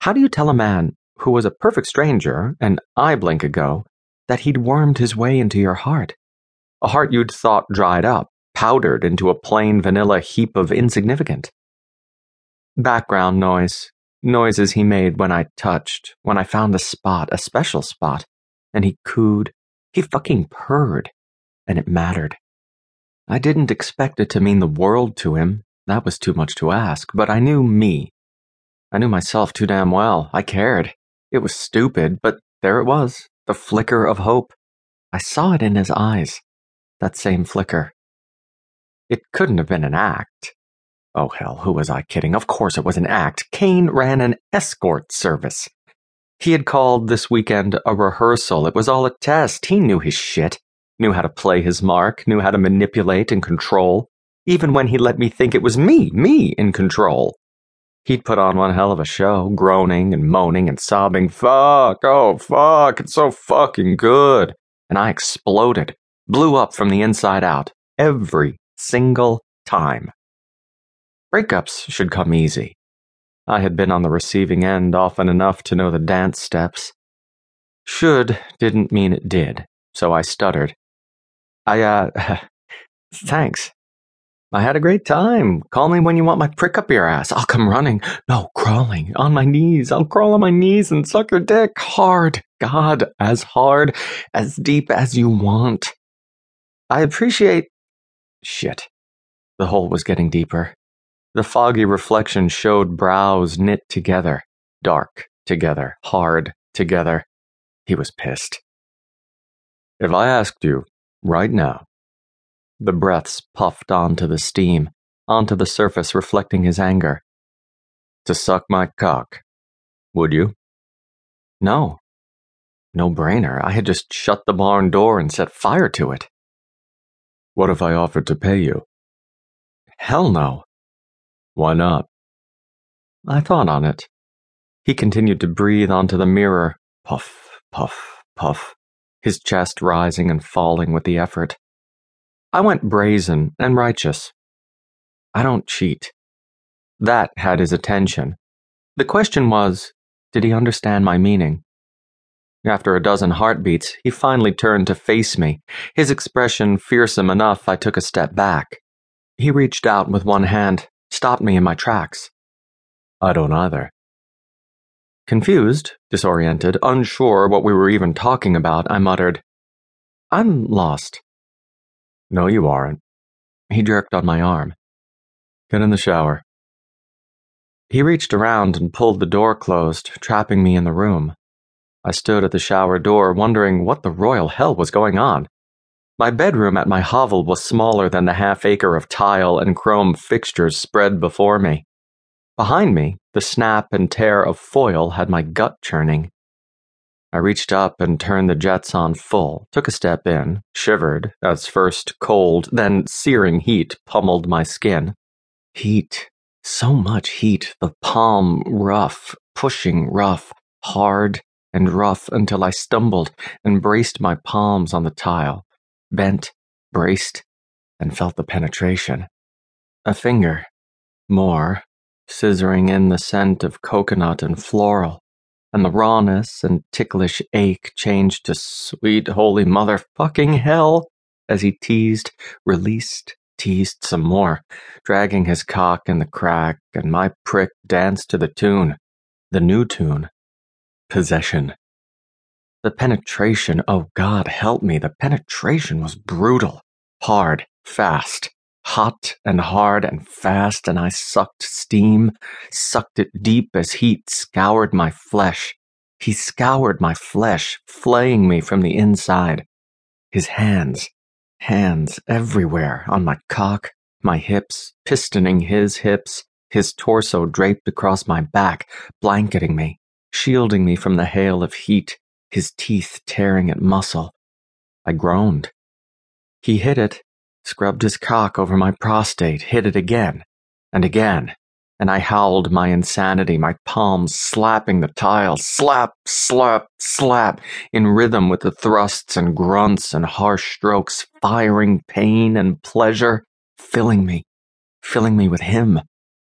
How do you tell a man who was a perfect stranger an eye blink ago that he'd wormed his way into your heart? A heart you'd thought dried up, powdered into a plain vanilla heap of insignificant. Background noise, noises he made when I touched, when I found a spot, a special spot, and he cooed, he fucking purred, and it mattered. I didn't expect it to mean the world to him, that was too much to ask, but I knew me. I knew myself too damn well. I cared. It was stupid, but there it was, the flicker of hope. I saw it in his eyes, that same flicker. It couldn't have been an act. Oh hell, who was I kidding? Of course it was an act. Kane ran an escort service. He had called this weekend a rehearsal. It was all a test. He knew his shit, knew how to play his mark, knew how to manipulate and control, even when he let me think it was me, me in control. He'd put on one hell of a show, groaning and moaning and sobbing, fuck, oh fuck, it's so fucking good. And I exploded, blew up from the inside out, every single time. Breakups should come easy. I had been on the receiving end often enough to know the dance steps. Should didn't mean it did, so I stuttered. I, uh, thanks. I had a great time. Call me when you want my prick up your ass. I'll come running. No, crawling. On my knees. I'll crawl on my knees and suck your dick. Hard. God, as hard, as deep as you want. I appreciate. Shit. The hole was getting deeper. The foggy reflection showed brows knit together, dark together, hard together. He was pissed. If I asked you, right now, the breaths puffed onto the steam, onto the surface reflecting his anger. To suck my cock. Would you? No. No brainer. I had just shut the barn door and set fire to it. What if I offered to pay you? Hell no. Why not? I thought on it. He continued to breathe onto the mirror, puff, puff, puff, his chest rising and falling with the effort. I went brazen and righteous. I don't cheat. That had his attention. The question was, did he understand my meaning? After a dozen heartbeats, he finally turned to face me, his expression fearsome enough I took a step back. He reached out with one hand, stopped me in my tracks. I don't either. Confused, disoriented, unsure what we were even talking about, I muttered, I'm lost. No, you aren't. He jerked on my arm. Get in the shower. He reached around and pulled the door closed, trapping me in the room. I stood at the shower door, wondering what the royal hell was going on. My bedroom at my hovel was smaller than the half acre of tile and chrome fixtures spread before me. Behind me, the snap and tear of foil had my gut churning. I reached up and turned the jets on full, took a step in, shivered as first cold, then searing heat pummeled my skin. Heat. So much heat, the palm rough, pushing rough, hard and rough until I stumbled and braced my palms on the tile, bent, braced, and felt the penetration. A finger. More, scissoring in the scent of coconut and floral and the rawness and ticklish ache changed to sweet holy motherfucking hell as he teased, released, teased some more, dragging his cock in the crack, and my prick danced to the tune, the new tune, possession. The penetration, oh God help me, the penetration was brutal, hard, fast, hot and hard and fast, and I sucked steam, sucked it deep as heat scoured my flesh. He scoured my flesh, flaying me from the inside. His hands, hands everywhere on my cock, my hips, pistoning his hips, his torso draped across my back, blanketing me, shielding me from the hail of heat, his teeth tearing at muscle. I groaned. He hit it, scrubbed his cock over my prostate, hit it again and again, and I howled my insanity, my palms slapping the tile, slap, slap, slap, in rhythm with the thrusts and grunts and harsh strokes, firing pain and pleasure, filling me, filling me with him,